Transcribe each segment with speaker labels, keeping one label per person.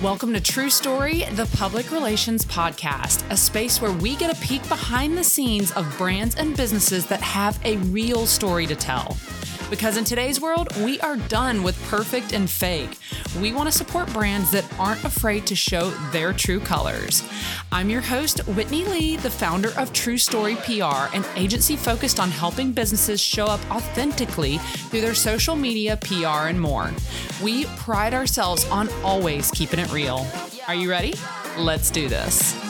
Speaker 1: Welcome to True Story, the public relations podcast, a space where we get a peek behind the scenes of brands and businesses that have a real story to tell. Because in today's world, we are done with perfect and fake. We want to support brands that aren't afraid to show their true colors. I'm your host, Whitney Lee, the founder of True Story PR, an agency focused on helping businesses show up authentically through their social media, PR, and more. We pride ourselves on always keeping it real. Are you ready? Let's do this.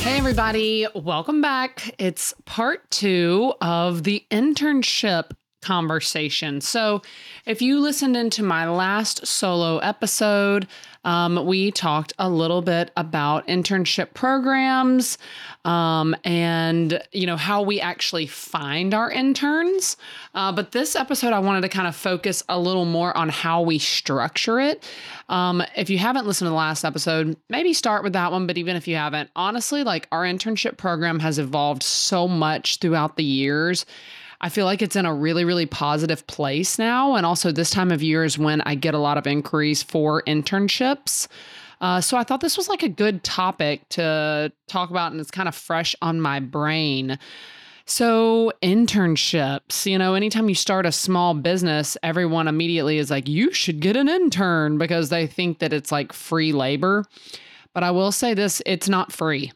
Speaker 1: Hey, everybody, welcome back. It's part two of the internship conversation. So, if you listened into my last solo episode, um, we talked a little bit about internship programs um, and you know how we actually find our interns. Uh, but this episode, I wanted to kind of focus a little more on how we structure it. Um, if you haven't listened to the last episode, maybe start with that one. But even if you haven't, honestly, like our internship program has evolved so much throughout the years. I feel like it's in a really, really positive place now. And also, this time of year is when I get a lot of inquiries for internships. Uh, so I thought this was like a good topic to talk about, and it's kind of fresh on my brain. So, internships, you know, anytime you start a small business, everyone immediately is like, you should get an intern because they think that it's like free labor. But I will say this it's not free.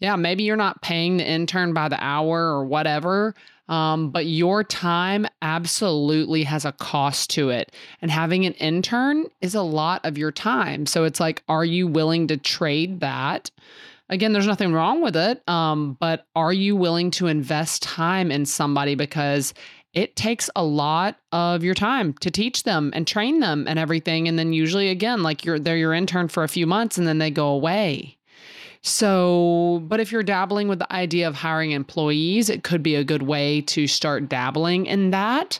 Speaker 1: Yeah, maybe you're not paying the intern by the hour or whatever, um, but your time absolutely has a cost to it. And having an intern is a lot of your time. So it's like, are you willing to trade that? Again, there's nothing wrong with it, um, but are you willing to invest time in somebody because it takes a lot of your time to teach them and train them and everything. And then usually, again, like you're they're your intern for a few months and then they go away. So, but if you're dabbling with the idea of hiring employees, it could be a good way to start dabbling in that.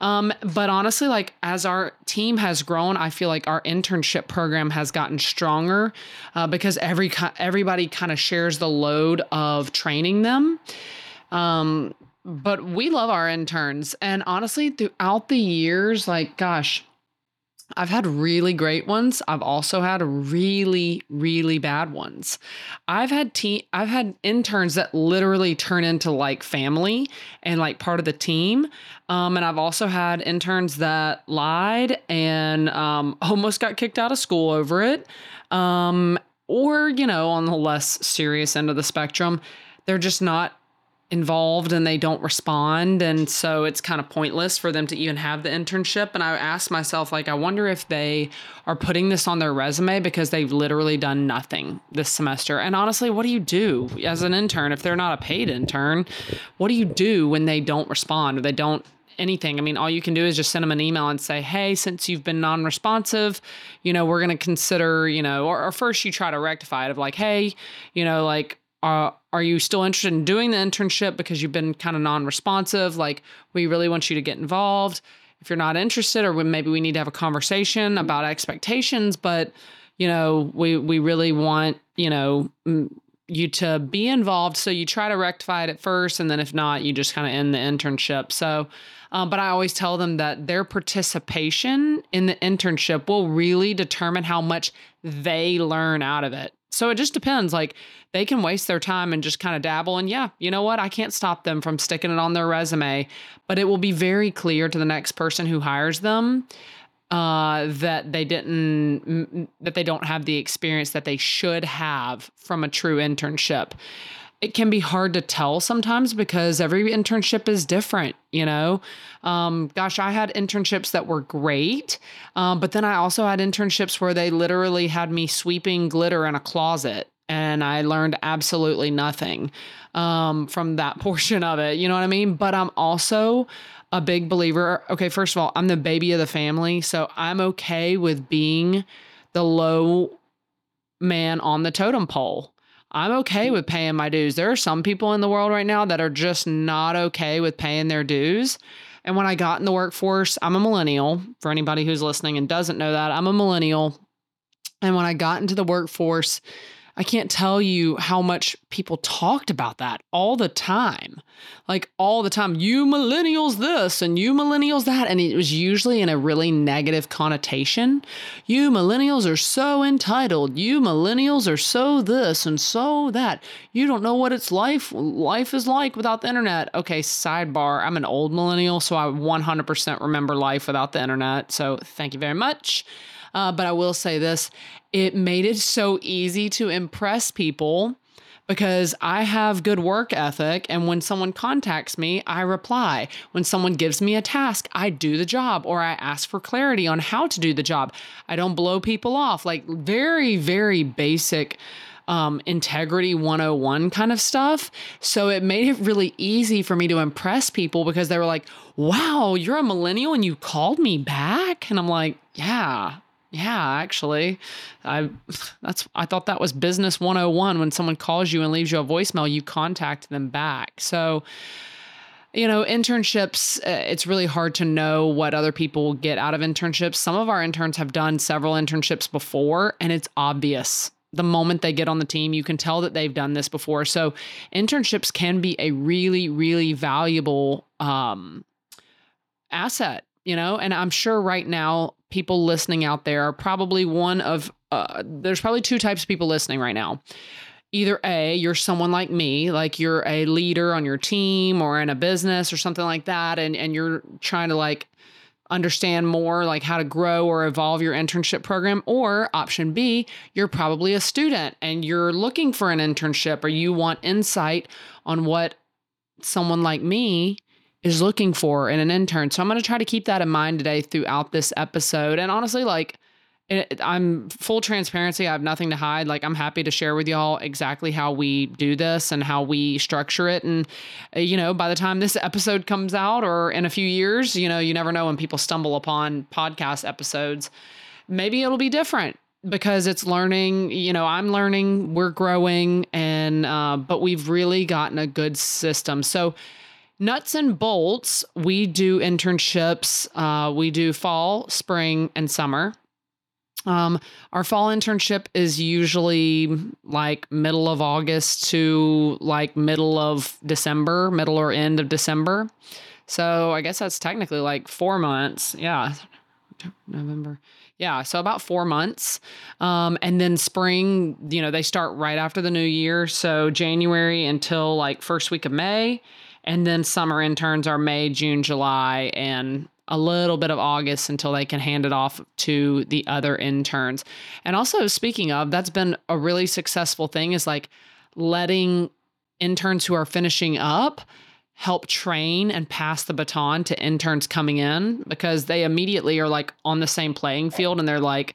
Speaker 1: Um, but honestly, like as our team has grown, I feel like our internship program has gotten stronger uh, because every everybody kind of shares the load of training them. Um, but we love our interns, and honestly, throughout the years, like gosh, I've had really great ones. I've also had really, really bad ones. I've had te- I've had interns that literally turn into like family and like part of the team. Um, and I've also had interns that lied and um, almost got kicked out of school over it. Um, or, you know, on the less serious end of the spectrum, they're just not involved and they don't respond. And so it's kind of pointless for them to even have the internship. And i asked myself like i wonder if they are putting this on their resume because they've literally done nothing this semester. And honestly what do you do as an intern if they're not a paid intern? What do you do when they don't respond or they don't anything. I mean, all you can do is just send them an email and say, hey, since you've been non responsive, you know, we're going to consider, you know, or, or, first you try to rectify it of like, hey, you know, like, uh, are you still interested in doing the internship because you've been kind of non-responsive? Like we really want you to get involved. If you're not interested or maybe we need to have a conversation about expectations but you know we we really want you know you to be involved. So you try to rectify it at first and then if not you just kind of end the internship. So um, but i always tell them that their participation in the internship will really determine how much they learn out of it so it just depends. Like they can waste their time and just kind of dabble. And yeah, you know what? I can't stop them from sticking it on their resume, but it will be very clear to the next person who hires them uh, that they didn't, that they don't have the experience that they should have from a true internship it can be hard to tell sometimes because every internship is different, you know? Um, gosh, I had internships that were great, um, but then I also had internships where they literally had me sweeping glitter in a closet and I learned absolutely nothing um, from that portion of it. You know what I mean? But I'm also a big believer. Okay, first of all, I'm the baby of the family, so I'm okay with being the low man on the totem pole. I'm okay with paying my dues. There are some people in the world right now that are just not okay with paying their dues. And when I got in the workforce, I'm a millennial. For anybody who's listening and doesn't know that, I'm a millennial. And when I got into the workforce, I can't tell you how much people talked about that all the time. Like all the time, you millennials this and you millennials that. And it was usually in a really negative connotation. You millennials are so entitled. You millennials are so this and so that. You don't know what it's life life is like without the internet. Okay, sidebar. I'm an old millennial, so I 100% remember life without the internet. So thank you very much. Uh, but I will say this it made it so easy to impress people because I have good work ethic. And when someone contacts me, I reply. When someone gives me a task, I do the job or I ask for clarity on how to do the job. I don't blow people off. Like very, very basic. Um, integrity 101 kind of stuff. So it made it really easy for me to impress people because they were like, wow, you're a millennial and you called me back. And I'm like, yeah, yeah, actually, I that's I thought that was business 101 when someone calls you and leaves you a voicemail, you contact them back. So, you know, internships, uh, it's really hard to know what other people will get out of internships. Some of our interns have done several internships before, and it's obvious. The moment they get on the team, you can tell that they've done this before. So, internships can be a really, really valuable um, asset you know and i'm sure right now people listening out there are probably one of uh, there's probably two types of people listening right now. Either a you're someone like me like you're a leader on your team or in a business or something like that and and you're trying to like understand more like how to grow or evolve your internship program or option B you're probably a student and you're looking for an internship or you want insight on what someone like me is looking for in an intern. So I'm going to try to keep that in mind today throughout this episode. And honestly, like, I'm full transparency. I have nothing to hide. Like, I'm happy to share with y'all exactly how we do this and how we structure it. And, uh, you know, by the time this episode comes out or in a few years, you know, you never know when people stumble upon podcast episodes. Maybe it'll be different because it's learning you know i'm learning we're growing and uh, but we've really gotten a good system so Nuts and bolts, we do internships. Uh, we do fall, spring, and summer. Um, our fall internship is usually like middle of August to like middle of December, middle or end of December. So I guess that's technically like four months. Yeah. November. Yeah, so about four months. Um, and then spring, you know, they start right after the new year. So January until like first week of May. And then summer interns are May, June, July, and a little bit of August until they can hand it off to the other interns. And also, speaking of, that's been a really successful thing is like letting interns who are finishing up help train and pass the baton to interns coming in because they immediately are like on the same playing field and they're like,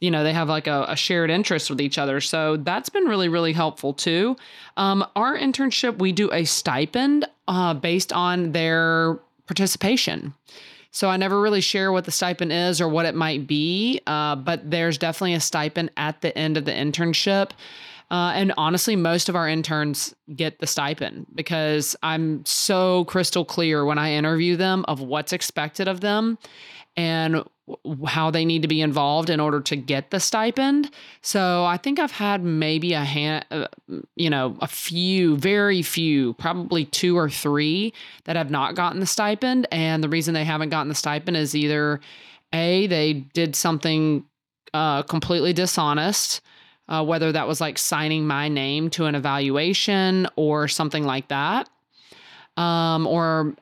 Speaker 1: you know they have like a, a, shared interest with each other. So that's been really really helpful too. Um, our internship we do a stipend uh, based on their participation. So i never really share what the stipend is or what it might be uh, but there's definitely a stipend at the end of the internship. Uh, and honestly, most of our interns get the stipend because I'm so crystal clear when I interview them of what's expected of them and how they need to be involved in order to get the stipend. So I think I've had maybe a hand, uh, you know, a few, very few, probably two or three that have not gotten the stipend. And the reason they haven't gotten the stipend is either A, they did something uh, completely dishonest. Uh, whether that was like signing my name to an evaluation or something like that, um, or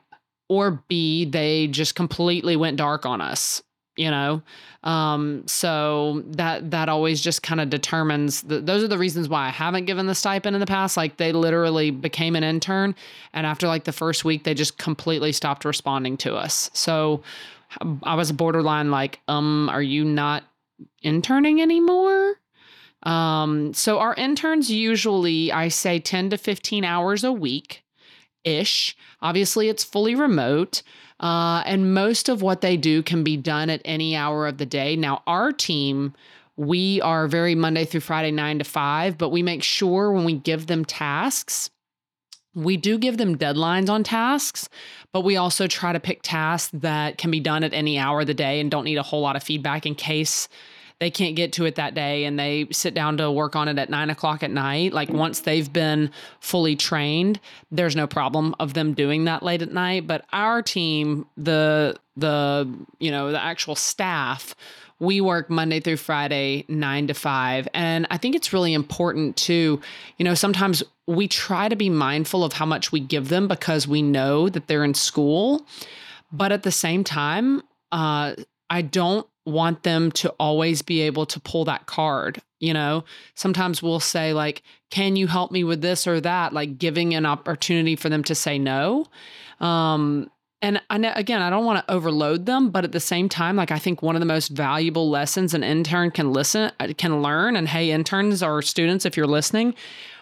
Speaker 1: or B, they just completely went dark on us you know? Um, so that that always just kind of determines the, those are the reasons why i haven't given the stipend in the past. Like they literally became an intern and after like the first week they just completely stopped responding to us. So i was borderline like um are you not interning anymore? Um so our interns usually i say 10 to 15 hours a week ish obviously it's fully remote uh, and most of what they do can be done at any hour of the day. Now, our team, we are very Monday through Friday, nine to five, but we make sure when we give them tasks, we do give them deadlines on tasks, but we also try to pick tasks that can be done at any hour of the day and don't need a whole lot of feedback in case they can't get to it that day and they sit down to work on it at nine o'clock at night, like once they've been fully trained, there's no problem of them doing that late at night. But our team, the the you know the actual staff we work Monday through Friday, nine to five. And I think it's really important to, you know, sometimes we try to be mindful of how much we give them because we know that they're in school. But at the same time, uh, I don't want them to always be able to pull that card. You know, sometimes we'll say, like, can you help me with this or that? Like giving an opportunity for them to say no. Um, and I know, again, I don't want to overload them, but at the same time, like I think one of the most valuable lessons an intern can listen, uh, can learn, and hey, interns or students, if you're listening,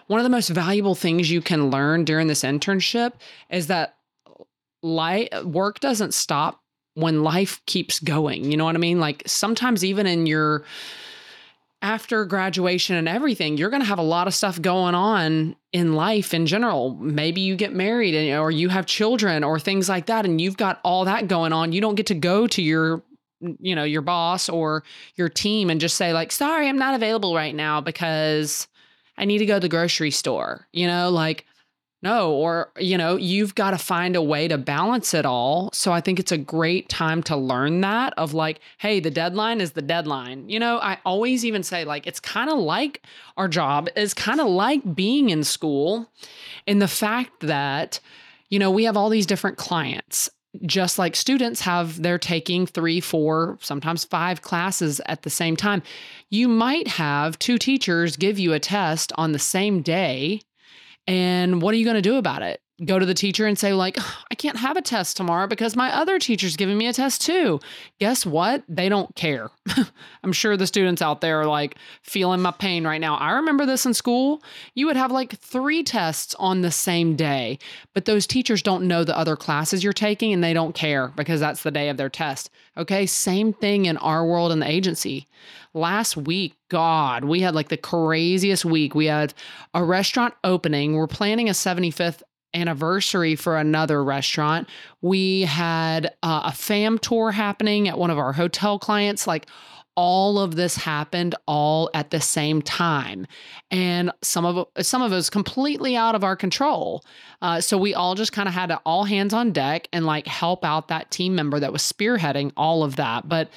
Speaker 1: one of the most valuable things you can learn during this internship is that light work doesn't stop when life keeps going. You know what I mean? Like sometimes even in your after graduation and everything, you're going to have a lot of stuff going on in life in general. Maybe you get married and, or you have children or things like that, and you've got all that going on. You don't get to go to your you know your boss or your team and just say like sorry i'm not available right now because i need to go to the grocery store you know like no, or, you know, you've got to find a way to balance it all. So I think it's a great time to learn that of like, hey, the deadline is the deadline. You know, I always even say, like, it's kind of like our job is kind of like being in school in the fact that, you know, we have all these different clients just like students have they're taking three four sometimes five classes at the same time you might have two teachers give you a test on the same day and what are you going to do about it? Go to the teacher and say, like, I can't have a test tomorrow because my other teacher's giving me a test too. Guess what? They don't care. I'm sure the students out there are like feeling my pain right now. I remember this in school. You would have like three tests on the same day, but those teachers don't know the other classes you're taking and they don't care because that's the day of their test. Okay. Same thing in our world in the agency last week, God, we had like the craziest week. We had a restaurant opening. We're planning a 75th anniversary for another restaurant. We had uh, a fam tour happening at one of our hotel clients. Like all of this happened all at the same time, and some of some of it was completely out of our control. Uh, so we all just kind of had to all hands on deck and like help out that team member that was spearheading all of that. But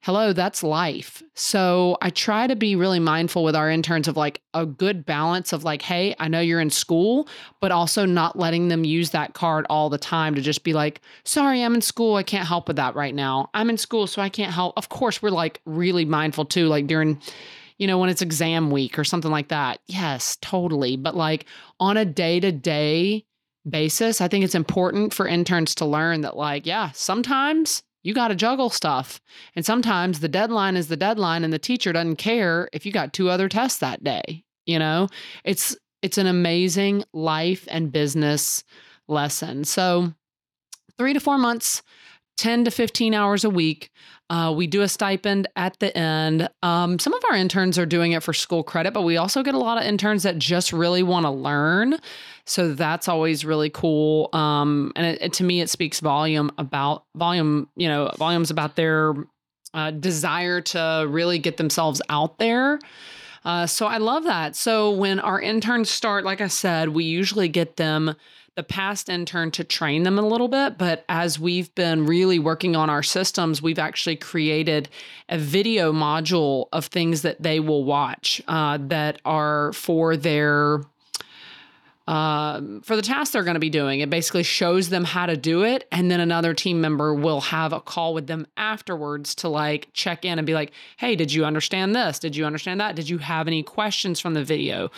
Speaker 1: hello, that's life. So I try to be really mindful with our interns of like a good balance of like, hey, I know you're in school, but also not letting them use that card all the time to just be like, sorry, I'm in school. I can't help with that right now. I'm in school, so I can't help. Of course, we're like really mindful too, like during you know, when it's exam week or something like that. Yes, totally. But like on a day to day basis, I think it's important for interns to learn that, like, yeah, sometimes you got to juggle stuff. And sometimes the deadline is the deadline and the teacher doesn't care if you got two other tests that day. You know, it's it's an amazing life and business lesson. So 3 to 4 months 10 to 15 hours a week. Uh, we do a stipend at the end. Um, some of our interns are doing it for school credit, but we also get a lot of interns that just really want to learn. So that's always really cool. Um, and it, it, to me, it speaks volume about volume, you know, volumes about their uh, desire to really get themselves out there. Uh, so I love that. So when our interns start, like I said, we usually get them the past intern to train them a little bit. But as we've been really working on our systems, we've actually created a video module of things that they will watch uh, that are for their. Uh, for the task they're going to be doing, it basically shows them how to do it. And then another team member will have a call with them afterwards to like check in and be like, hey, did you understand this? Did you understand that? Did you have any questions from the video?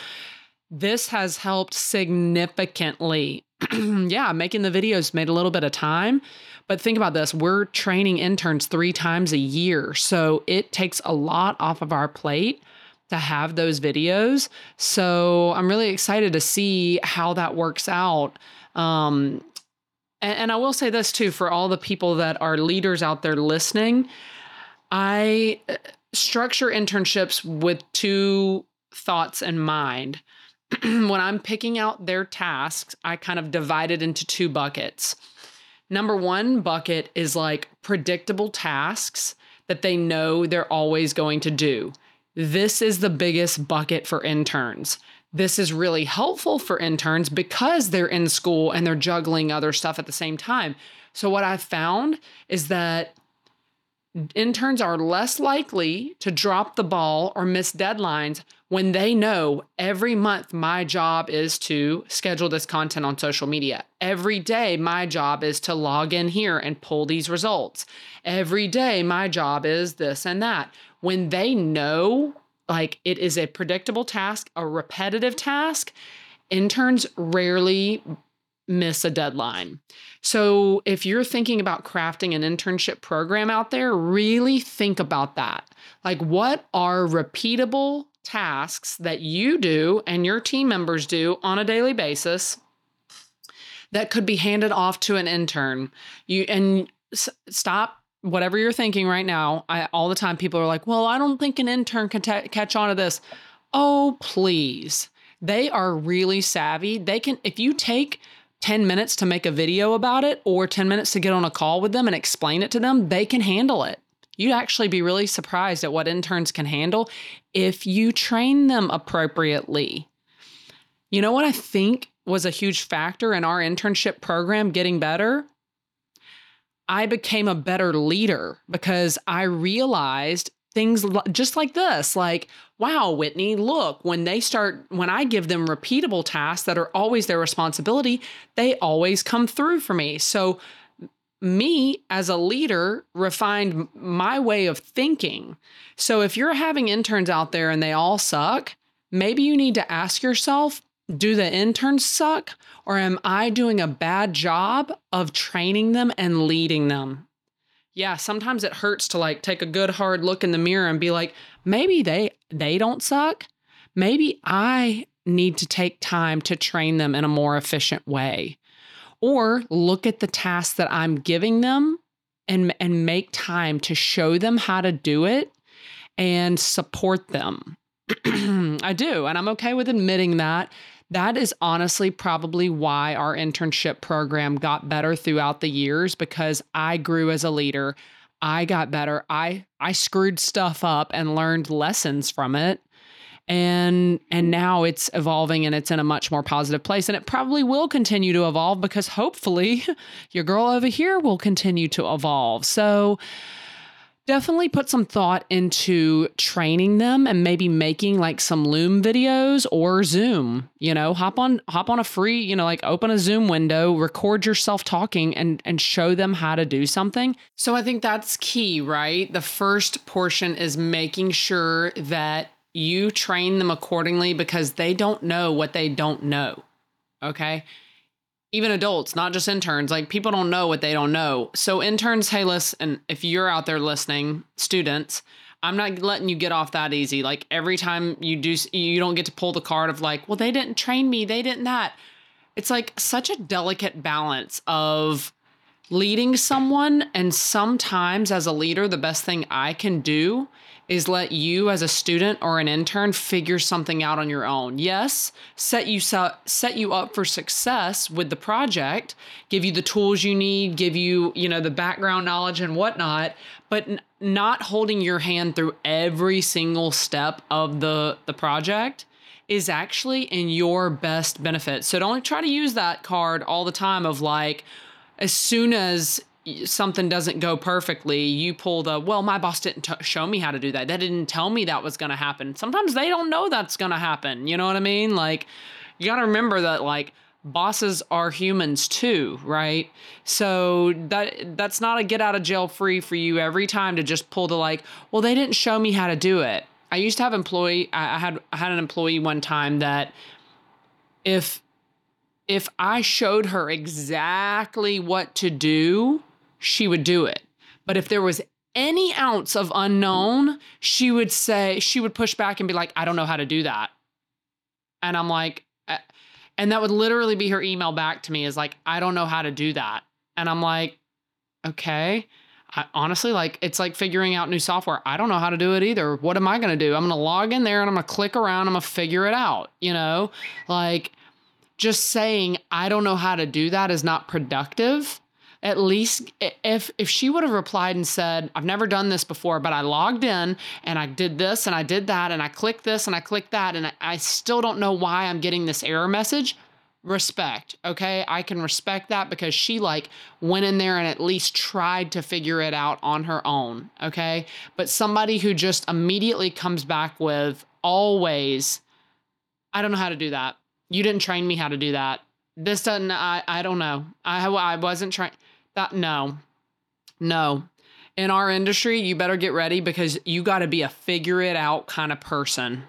Speaker 1: This has helped significantly yeah, making the videos made a little bit of time. But think about this we're training interns three times a year. So it takes a lot off of our plate to have those videos. So I'm really excited to see how that works out. Um, and, and I will say this too for all the people that are leaders out there listening, I uh, structure internships with two thoughts in mind. when I'm picking out their tasks, I kind of divide it into two buckets. Number one bucket is like predictable tasks that they know they're always going to do. This is the biggest bucket for interns. This is really helpful for interns because they're in school and they're juggling other stuff at the same time. So, what I've found is that interns are less likely to drop the ball or miss deadlines when they know every month my job is to schedule this content on social media. Every day, my job is to log in here and pull these results. Every day, my job is this and that. When they know like it is a predictable task, a repetitive task, interns rarely miss a deadline. So if you're thinking about crafting an internship program out there, really think about that. Like, what are repeatable tasks that you do and your team members do on a daily basis that could be handed off to an intern? You and s- stop whatever you're thinking right now, I, all the time people are like, well, I don't think an intern can t- catch on to this. Oh, please. They are really savvy. They can, if you take 10 minutes to make a video about it or 10 minutes to get on a call with them and explain it to them, they can handle it. You'd actually be really surprised at what interns can handle if you train them appropriately. You know what I think was a huge factor in our internship program getting better? I became a better leader because I realized things just like this like wow whitney look when they start when i give them repeatable tasks that are always their responsibility they always come through for me so me as a leader refined my way of thinking so if you're having interns out there and they all suck maybe you need to ask yourself do the interns suck or am I doing a bad job of training them and leading them? Yeah, sometimes it hurts to like take a good hard look in the mirror and be like, maybe they they don't suck. Maybe I need to take time to train them in a more efficient way. Or look at the tasks that I'm giving them and and make time to show them how to do it and support them. I do, and I'm okay with admitting that that is honestly probably why our internship program got better throughout the years because I grew as a leader. I got better. I I screwed stuff up and learned lessons from it. And and now it's evolving and it's in a much more positive place. And it probably will continue to evolve because hopefully your girl over here will continue to evolve. So definitely put some thought into training them and maybe making like some loom videos or zoom you know hop on hop on a free you know like open a zoom window record yourself talking and and show them how to do something. So i think that's key right? The first portion is making sure that you train them accordingly because they don't know what they don't know okay even adults, not just interns. Like people don't know what they don't know. So interns, hey, listen, if you're out there listening, students, I'm not letting you get off that easy. Like every time you do, you don't get to pull the card of like, well, they didn't train me, they didn't that. It's like such a delicate balance of leading someone, and sometimes as a leader, the best thing I can do is let you as a student or an intern figure something out on your own. Yes, set you set you up for success with the project, give you the tools you need, give you, you know, the background knowledge and whatnot, but n- not holding your hand through every single step of the the project is actually in your best benefit. So don't try to use that card all the time of like as soon as something doesn't go perfectly, you pull the, well, my boss didn't t- show me how to do that. They didn't tell me that was going to happen. Sometimes they don't know that's going to happen. You know what I mean? Like, you got to remember that, like, bosses are humans too, right? So that that's not a get out of jail free for you every time to just pull the like, well, they didn't show me how to do it. I used to have employee I had I had an employee one time that if if I showed her exactly what to do, she would do it. But if there was any ounce of unknown, she would say, she would push back and be like, I don't know how to do that. And I'm like, eh, and that would literally be her email back to me is like, I don't know how to do that. And I'm like, okay. I, honestly, like, it's like figuring out new software. I don't know how to do it either. What am I going to do? I'm going to log in there and I'm going to click around. I'm going to figure it out, you know? Like, just saying, I don't know how to do that is not productive at least if if she would have replied and said i've never done this before but i logged in and i did this and i did that and i clicked this and i clicked that and i, still don't know why i'm getting this error message respect okay? I can respect that because she like went in there and at least tried to figure it out on her own okay? But somebody who just immediately comes back with always i don't know how to do that. You didn't train me how to do that. This doesn't i i don't know. I i wasn't trying that no no in our industry you better get ready because you got to be a figure it out kind of person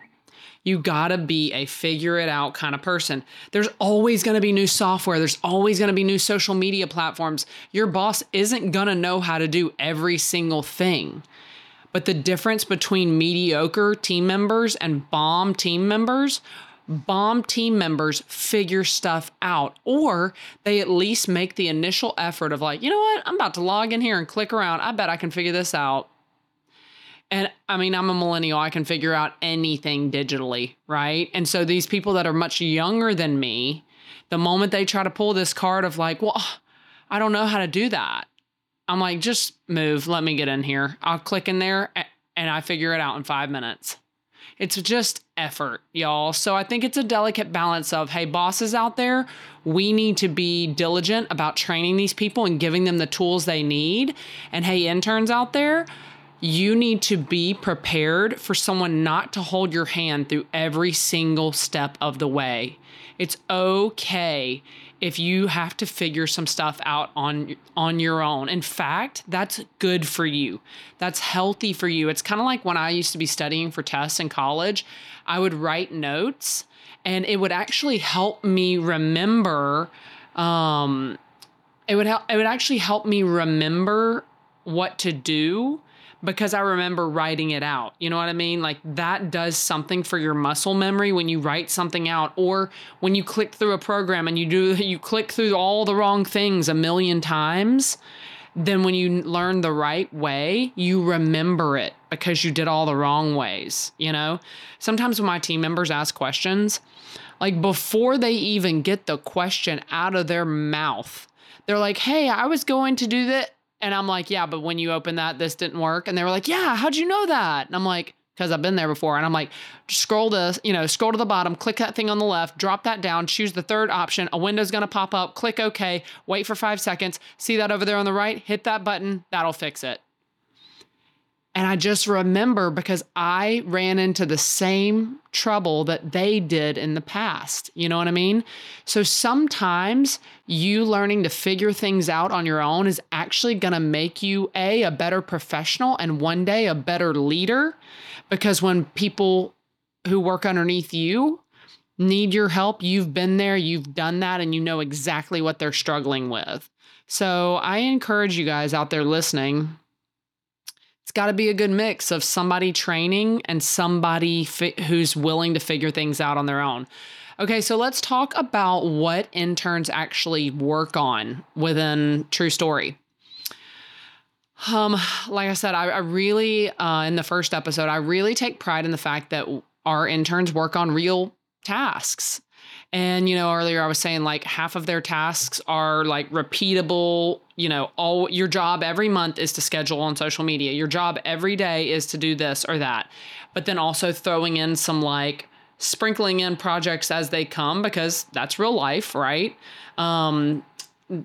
Speaker 1: you gotta be a figure it out kind of person. There's always gonna be new software, there's always gonna be new social media platforms. Your boss isn't gonna know how to do every single thing. But the difference between mediocre team members and bomb team members bomb team members figure stuff out, or they at least make the initial effort of, like, you know what, I'm about to log in here and click around. I bet I can figure this out. And I mean, I'm a millennial. I can figure out anything digitally, right? And so these people that are much younger than me, the moment they try to pull this card of like, well, I don't know how to do that. I'm like, just move. Let me get in here. I'll click in there and I figure it out in five minutes. It's just effort, y'all. So I think it's a delicate balance of, hey, bosses out there, we need to be diligent about training these people and giving them the tools they need. And hey, interns out there, you need to be prepared for someone not to hold your hand through every single step of the way. It's okay if you have to figure some stuff out on on your own. In fact, that's good for you. That's healthy for you. It's kind of like when I used to be studying for tests in college, I would write notes and it would actually help me remember um it would help it would actually help me remember what to do because I remember writing it out. You know what I mean? Like that does something for your muscle memory when you write something out or when you click through a program and you do you click through all the wrong things a million times, then when you learn the right way, you remember it because you did all the wrong ways, you know? Sometimes when my team members ask questions, like before they even get the question out of their mouth, they're like, "Hey, I was going to do that and I'm like, yeah, but when you open that, this didn't work. And they were like, yeah, how'd you know that? And I'm like, because I've been there before. And I'm like, scroll to, you know, scroll to the bottom, click that thing on the left, drop that down, choose the third option. A window's going to pop up, click OK, wait for five seconds, see that over there on the right, hit that button, that'll fix it. And I just remember because I ran into the same trouble that they did in the past. You know what I mean? So sometimes you learning to figure things out on your own is actually going to make you a a better professional and one day a better leader because when people who work underneath you need your help, you've been there, you've done that and you know exactly what they're struggling with. So I encourage you guys out there listening it's got to be a good mix of somebody training and somebody fi- who's willing to figure things out on their own. Okay, so let's talk about what interns actually work on within True Story. Um, like I said, I, I really uh, in the first episode, I really take pride in the fact that our interns work on real tasks. And, you know, earlier I was saying like half of their tasks are like repeatable, you know, all your job every month is to schedule on social media. Your job every day is to do this or that. But then also throwing in some like sprinkling in projects as they come because that's real life, right? Um,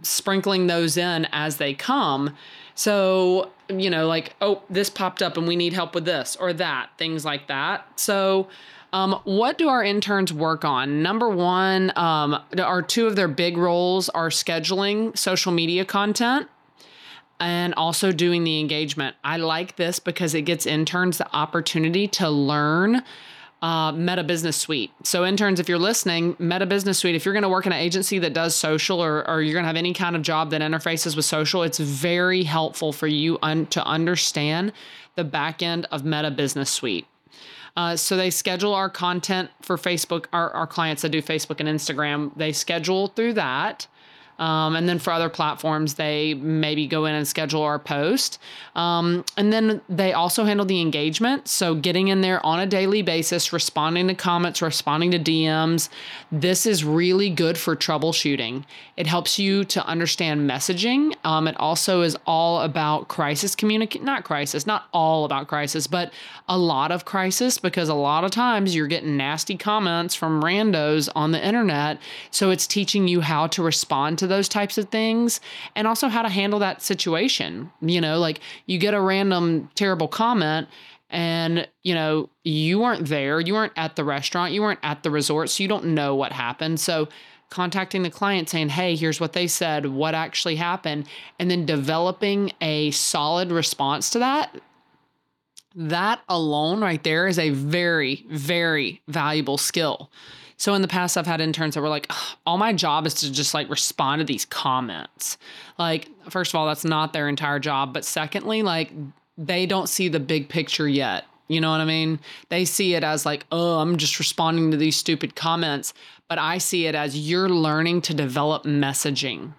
Speaker 1: sprinkling those in as they come. So, you know, like, oh, this popped up and we need help with this or that, things like that. So, um, what do our interns work on? Number one, um, two of their big roles are scheduling social media content and also doing the engagement. I like this because it gets interns the opportunity to learn uh, Meta Business Suite. So, interns, if you're listening, Meta Business Suite, if you're going to work in an agency that does social or, or you're going to have any kind of job that interfaces with social, it's very helpful for you un- to understand the back end of Meta Business Suite. Uh, so they schedule our content for Facebook, our, our clients that do Facebook and Instagram, they schedule through that. Um, and then for other platforms, they maybe go in and schedule our post. Um, and then they also handle the engagement. So getting in there on a daily basis, responding to comments, responding to DMs. This is really good for troubleshooting. It helps you to understand messaging. Um, it also is all about crisis communicate, not crisis, not all about crisis, but a lot of crisis because a lot of times you're getting nasty comments from randos on the internet. So it's teaching you how to respond to those types of things and also how to handle that situation. You know, like you get a random terrible comment and you know you weren't there you weren't at the restaurant you weren't at the resort so you don't know what happened so contacting the client saying hey here's what they said what actually happened and then developing a solid response to that that alone right there is a very very valuable skill so in the past, I've had interns that were like, all my job is to just like respond to these comments. Like, first of all, that's not their entire job. But secondly, like, they don't see the big picture yet. You know what I mean? They see it as like, oh, I'm just responding to these stupid comments. But I see it as you're learning to develop messaging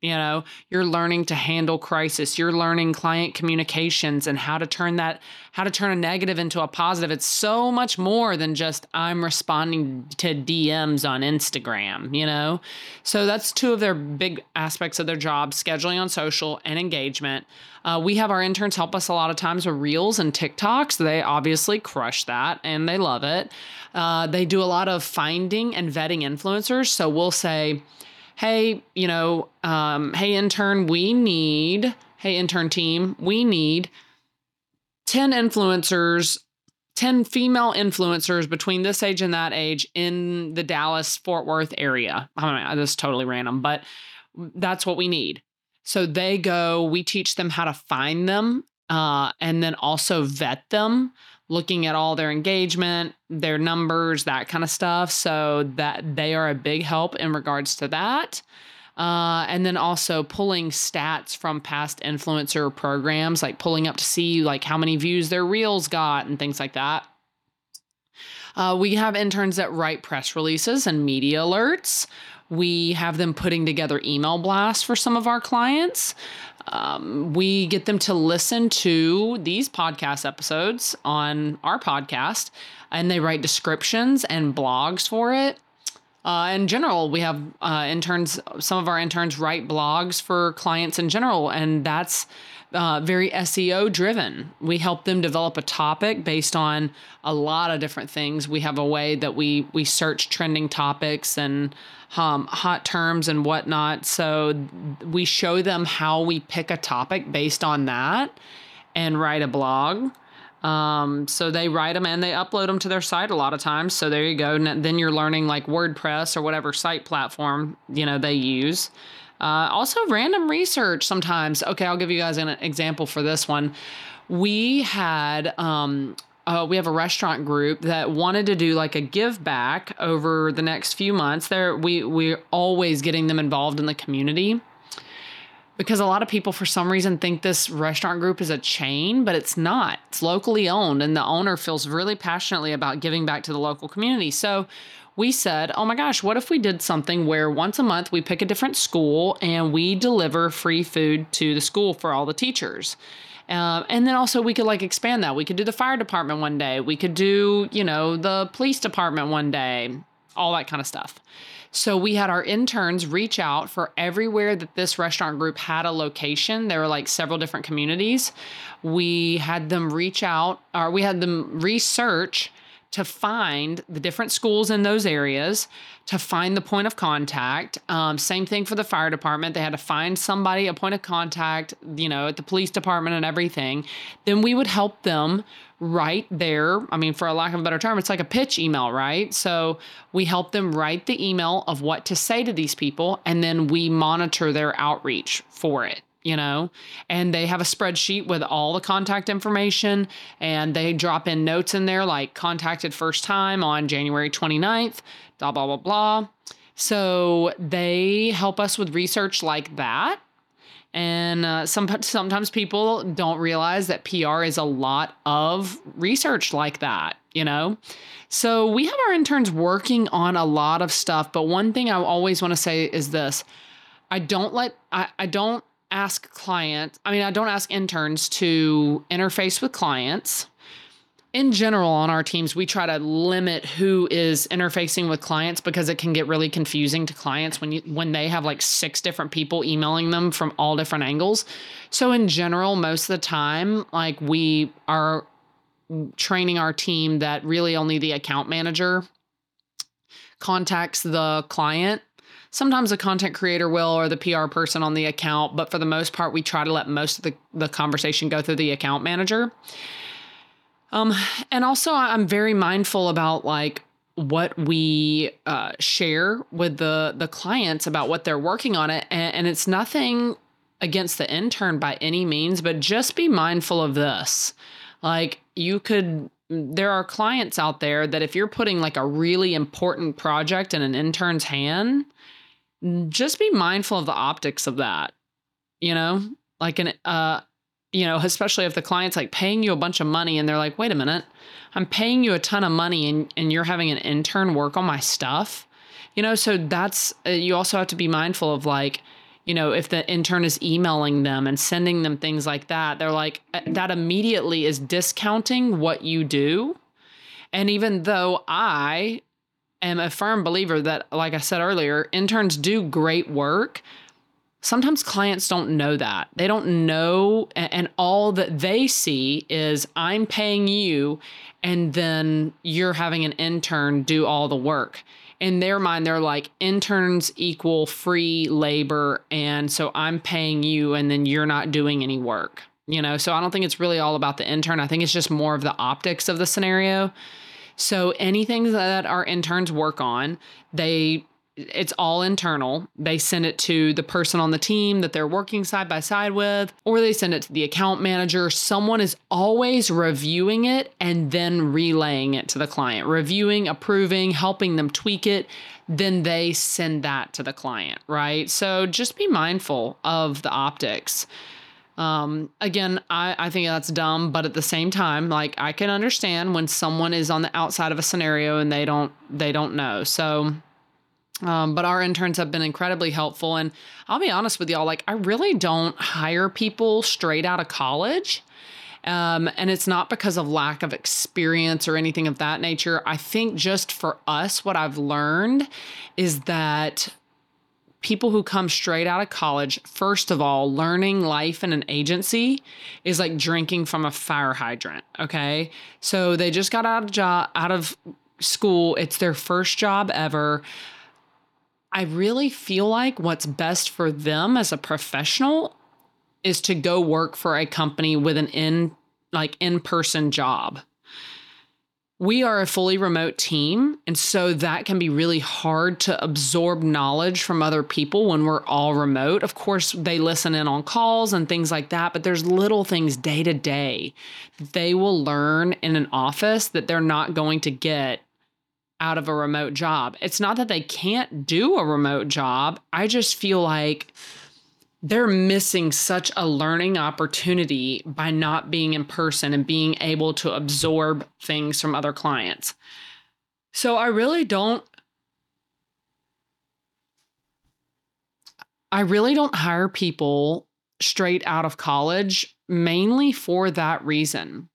Speaker 1: you know you're learning to handle crisis you're learning client communications and how to turn that how to turn a negative into a positive. It's so much more than just i'm responding to dms on instagram you know? So that's two of their big aspects of their job scheduling on social and engagement. Uh, we have our interns help us a lot of times with reels and tiktoks. They obviously crush that and they love it. Uh, they do a lot of finding and vetting influencers. So we'll say hey, you know, um, hey, intern, we need, hey, intern team, we need 10 influencers, 10 female influencers between this age and that age in the Dallas Fort Worth area. I mean, this is totally random, but that's what we need. So they go, we teach them how to find them uh, and then also vet them looking at all their engagement, their numbers, that kind of stuff. So that they are a big help in regards to that. Uh, and then also pulling stats from past influencer programs, like pulling up to see like how many views their reels got and things like that. Uh, we have interns that write press releases and media alerts. We have them putting together email blasts for some of our clients. Um, we get them to listen to these podcast episodes on our podcast, and they write descriptions and blogs for it. Uh, in general, we have uh, interns, some of our interns write blogs for clients in general, and that's uh, very SEO driven. We help them develop a topic based on a lot of different things. We have a way that we we search trending topics and um, hot terms and whatnot. So we show them how we pick a topic based on that and write a blog. Um, so they write them and they upload them to their site a lot of times. So there you go. And then you're learning like WordPress or whatever site platform you know they use. Uh, also, random research sometimes. Okay, I'll give you guys an example for this one. We had um, uh, we have a restaurant group that wanted to do like a give back over the next few months. There, we we're always getting them involved in the community because a lot of people for some reason think this restaurant group is a chain but it's not it's locally owned and the owner feels really passionately about giving back to the local community so we said, oh my gosh, what if we did something where once a month we pick a different school and we deliver free food to the school for all the teachers? Um, and then also we could like expand that. We could do the fire department one day. We could do, you know, the police department one day, all that kind of stuff. So we had our interns reach out for everywhere that this restaurant group had a location. There were like several different communities. We had them reach out, or we had them research to find the different schools in those areas, to find the point of contact. Um, same thing for the fire department. They had to find somebody, a point of contact, you know, at the police department and everything. Then we would help them write their, I mean, for a lack of a better term, it's like a pitch email, right? So we help them write the email of what to say to these people, and then we monitor their outreach for it you know, and they have a spreadsheet with all the contact information and they drop in notes in there like contacted first time on January 29th, blah, blah, blah, blah. So they help us with research like that. And uh, some, sometimes people don't realize that PR is a lot of research like that, you know? So we have our interns working on a lot of stuff. But one thing I always want to say is this I don't let I, I don't ask clients, I mean, I don't ask interns to interface with clients. In general, on our teams, we try to limit who is interfacing with clients because it can get really confusing to clients when you when they have like six different people emailing them from all different angles. So in general, most of the time, like we are training our team that really only the account manager contacts the client sometimes a content creator will or the PR person on the account, but for the most part, we try to let most of the, the conversation go through the account manager. Um, and also, I'm very mindful about like what we uh, share with the the clients about what they're working on it, and, and it's nothing against the intern by any means, but just be mindful of this. Like you could there are clients out there that if you're putting like a really important project in an intern's hand, just be mindful of the optics of that. You know, like an uh you know, especially if the client's like paying you a bunch of money and they're like, "Wait a minute. I'm paying you a ton of money and and you're having an intern work on my stuff." You know, so that's uh, you also have to be mindful of like you know, if the intern is emailing them and sending them things like that, they're like, uh, that immediately is discounting what you do. And even though I am a firm believer that, like I said earlier, interns do great work. Sometimes clients don't know that. They don't know, and all that they see is I'm paying you, and then you're having an intern do all the work. In their mind, they're like, interns equal free labor. And so I'm paying you, and then you're not doing any work. You know, so I don't think it's really all about the intern. I think it's just more of the optics of the scenario. So anything that our interns work on, they it's all internal. They send it to the person on the team that they're working side by side with, or they send it to the account manager. Someone is always reviewing it and then relaying it to the client, reviewing, approving, helping them tweak it. Then they send that to the client, right? So just be mindful of the optics. Um, again, I, I think that's dumb, but at the same time, like I can understand when someone is on the outside of a scenario and they don't they don't know. So um, but our interns have been incredibly helpful. And I'll be honest with y'all, like, I really don't hire people straight out of college. Um, and it's not because of lack of experience or anything of that nature. I think just for us, what I've learned is that people who come straight out of college, first of all, learning life in an agency is like drinking from a fire hydrant. Okay. So they just got out of job out of school. It's their first job ever. I really feel like what's best for them as a professional is to go work for a company with an in like in-person job we are a fully remote team. And so that can be really hard to absorb knowledge from other people when we're all remote. Of course, they listen in on calls and things like that, but there's little things day to day they will learn in an office that they're not going to get out of a remote job. It's not that they can't do a remote job. I just feel like they're missing such a learning opportunity by not being in person and being able to absorb things from other clients. So I really don't I really don't hire people straight out of college mainly for that reason.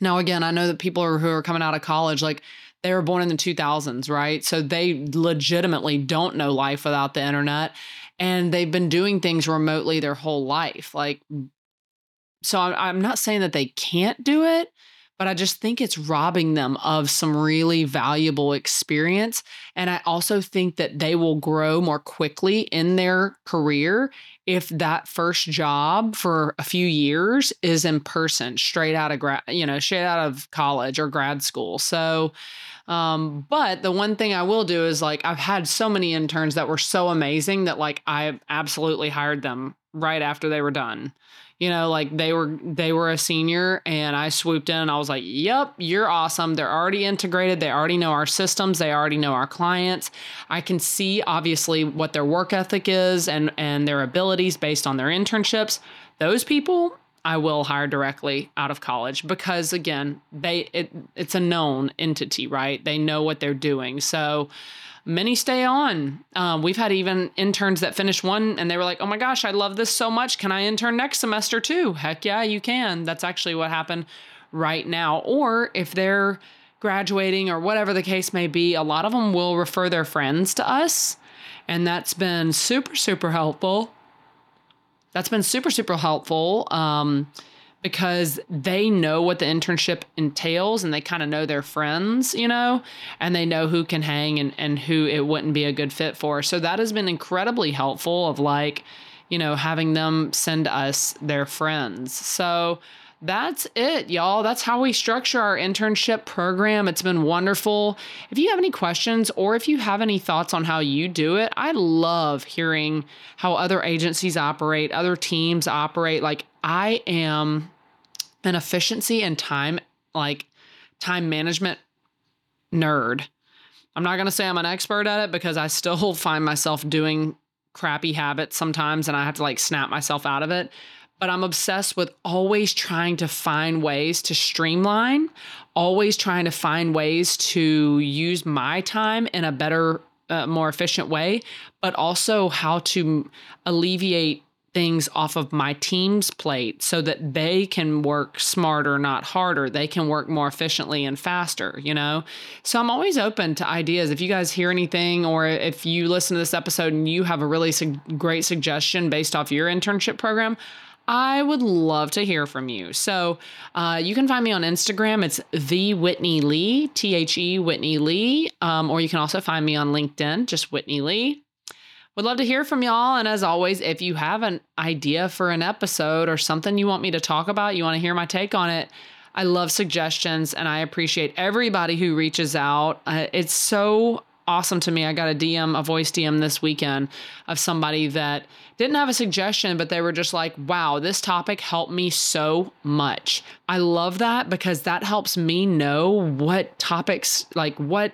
Speaker 1: Now again, I know that people who are coming out of college like they were born in the 2000s, right? So they legitimately don't know life without the internet and they've been doing things remotely their whole life. Like, so I'm, not saying that they can't do it, but I just think it's robbing them of some really valuable experience. And I also think that they will grow more quickly in their career if that first job for a few years is in person, straight out of grad, you know, straight out of college or grad school. So um, but the one thing I will do is like I've had so many interns that were so amazing that like I absolutely hired them right after they were done. You know, like they were they were a senior and I swooped in and I was like, "Yep, you're awesome. They're already integrated. They already know our systems. They already know our clients. I can see obviously what their work ethic is and and their abilities based on their internships. Those people I will hire directly out of college because again, they it, it's a known entity, right? They know what they're doing. So many stay on. Um, we've had even interns that finished one and they were like, oh my gosh, I love this so much. Can I intern next semester too? Heck yeah, you can. That's actually what happened right now. Or if they're graduating or whatever the case may be, a lot of them will refer their friends to us. And that's been super, super helpful. That's been super, super helpful. Um, because they know what the internship entails and they kind of know their friends, you know, and they know who can hang and, and who it wouldn't be a good fit for. So that has been incredibly helpful of like, you know, having them send us their friends. So that's it, y'all. That's how we structure our internship program. It's been wonderful. If you have any questions or if you have any thoughts on how you do it, I love hearing how other agencies operate, other teams operate. Like, I am an efficiency and time like time management nerd. I'm not going to say I'm an expert at it because I still find myself doing crappy habits sometimes and I have to like snap myself out of it. But I'm obsessed with always trying to find ways to streamline, always trying to find ways to use my time in a better, uh, more efficient way, but also how to alleviate things off of my team's plate so that they can work smarter, not harder. They can work more efficiently and faster, you know? So I'm always open to ideas. If you guys hear anything or if you listen to this episode and you have a really su- great suggestion based off your internship program, I would love to hear from you. So uh, you can find me on Instagram. It's the Whitney Lee, T H E Whitney Lee. Um, or you can also find me on LinkedIn, just Whitney Lee. Would love to hear from y'all. And as always, if you have an idea for an episode or something you want me to talk about, you want to hear my take on it, I love suggestions and I appreciate everybody who reaches out. Uh, it's so awesome to me. I got a DM, a voice DM this weekend of somebody that didn't have a suggestion, but they were just like, wow, this topic helped me so much. I love that because that helps me know what topics, like what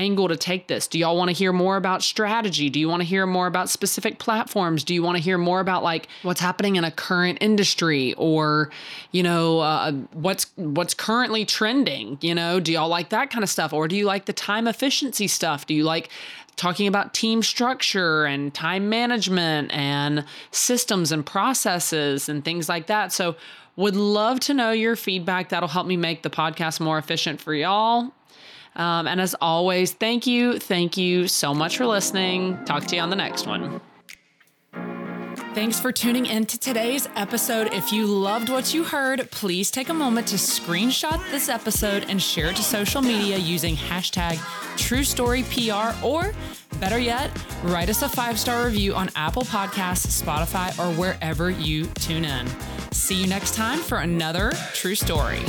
Speaker 1: angle to take this? Do y'all want to hear more about strategy? Do you want to hear more about specific platforms? Do you want to hear more about like what's happening in a current industry or, you know, uh, what's what's currently trending? You know, do y'all like that kind of stuff, or do you like the time efficiency stuff? Do you like talking about team structure and time management and systems and processes and things like that? So would love to know your feedback. That'll help me make the podcast more efficient for y'all. Um, and as always, thank you, thank you so much for listening. Talk to you on the next one. Thanks for tuning in to today's episode. If you loved what you heard, please take a moment to screenshot this episode and share it to social media using hashtag TrueStoryPR or better yet, write us a five star review on Apple Podcasts, Spotify, or wherever you tune in. See you next time for another True Story.